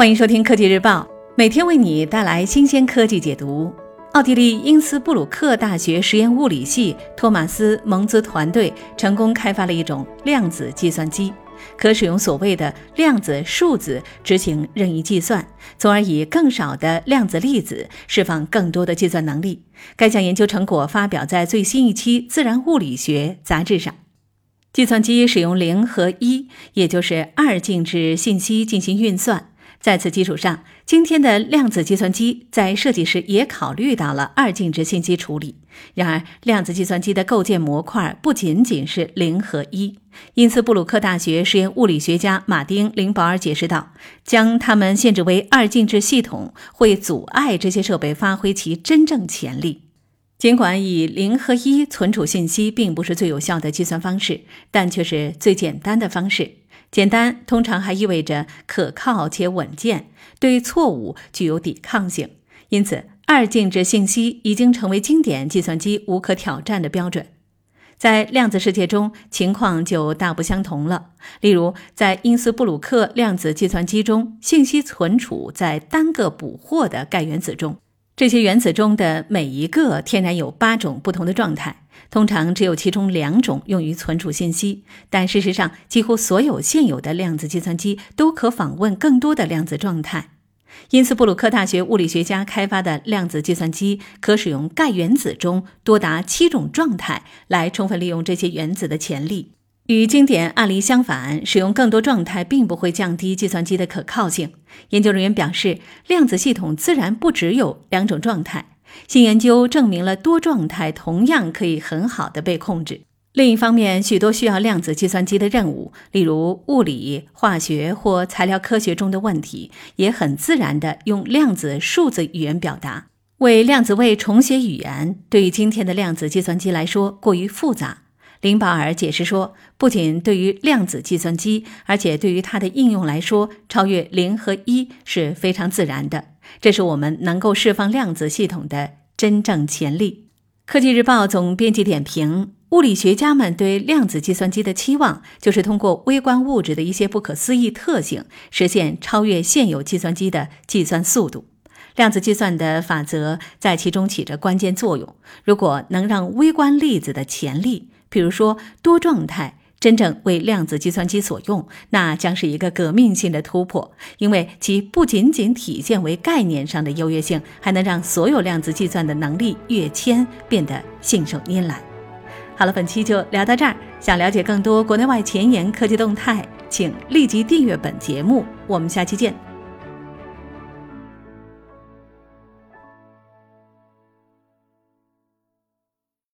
欢迎收听科技日报，每天为你带来新鲜科技解读。奥地利因斯布鲁克大学实验物理系托马斯·蒙兹团队成功开发了一种量子计算机，可使用所谓的量子数字执行任意计算，从而以更少的量子粒子释放更多的计算能力。该项研究成果发表在最新一期《自然物理学》杂志上。计算机使用零和一，也就是二进制信息进行运算。在此基础上，今天的量子计算机在设计时也考虑到了二进制信息处理。然而，量子计算机的构建模块不仅仅是零和一。因斯布鲁克大学实验物理学家马丁·林保尔解释道：“将它们限制为二进制系统，会阻碍这些设备发挥其真正潜力。”尽管以零和一存储信息并不是最有效的计算方式，但却是最简单的方式。简单通常还意味着可靠且稳健，对错误具有抵抗性。因此，二进制信息已经成为经典计算机无可挑战的标准。在量子世界中，情况就大不相同了。例如，在因斯布鲁克量子计算机中，信息存储在单个捕获的钙原子中。这些原子中的每一个天然有八种不同的状态，通常只有其中两种用于存储信息。但事实上，几乎所有现有的量子计算机都可访问更多的量子状态。因此布鲁克大学物理学家开发的量子计算机可使用钙原子中多达七种状态来充分利用这些原子的潜力。与经典案例相反，使用更多状态并不会降低计算机的可靠性。研究人员表示，量子系统自然不只有两种状态。新研究证明了多状态同样可以很好的被控制。另一方面，许多需要量子计算机的任务，例如物理、化学或材料科学中的问题，也很自然地用量子数字语言表达。为量子位重写语言，对于今天的量子计算机来说过于复杂。林保尔解释说，不仅对于量子计算机，而且对于它的应用来说，超越零和一是非常自然的。这是我们能够释放量子系统的真正潜力。科技日报总编辑点评：物理学家们对量子计算机的期望，就是通过微观物质的一些不可思议特性，实现超越现有计算机的计算速度。量子计算的法则在其中起着关键作用。如果能让微观粒子的潜力，比如说多状态真正为量子计算机所用，那将是一个革命性的突破，因为其不仅仅体现为概念上的优越性，还能让所有量子计算的能力跃迁，变得信手拈来。好了，本期就聊到这儿。想了解更多国内外前沿科技动态，请立即订阅本节目。我们下期见。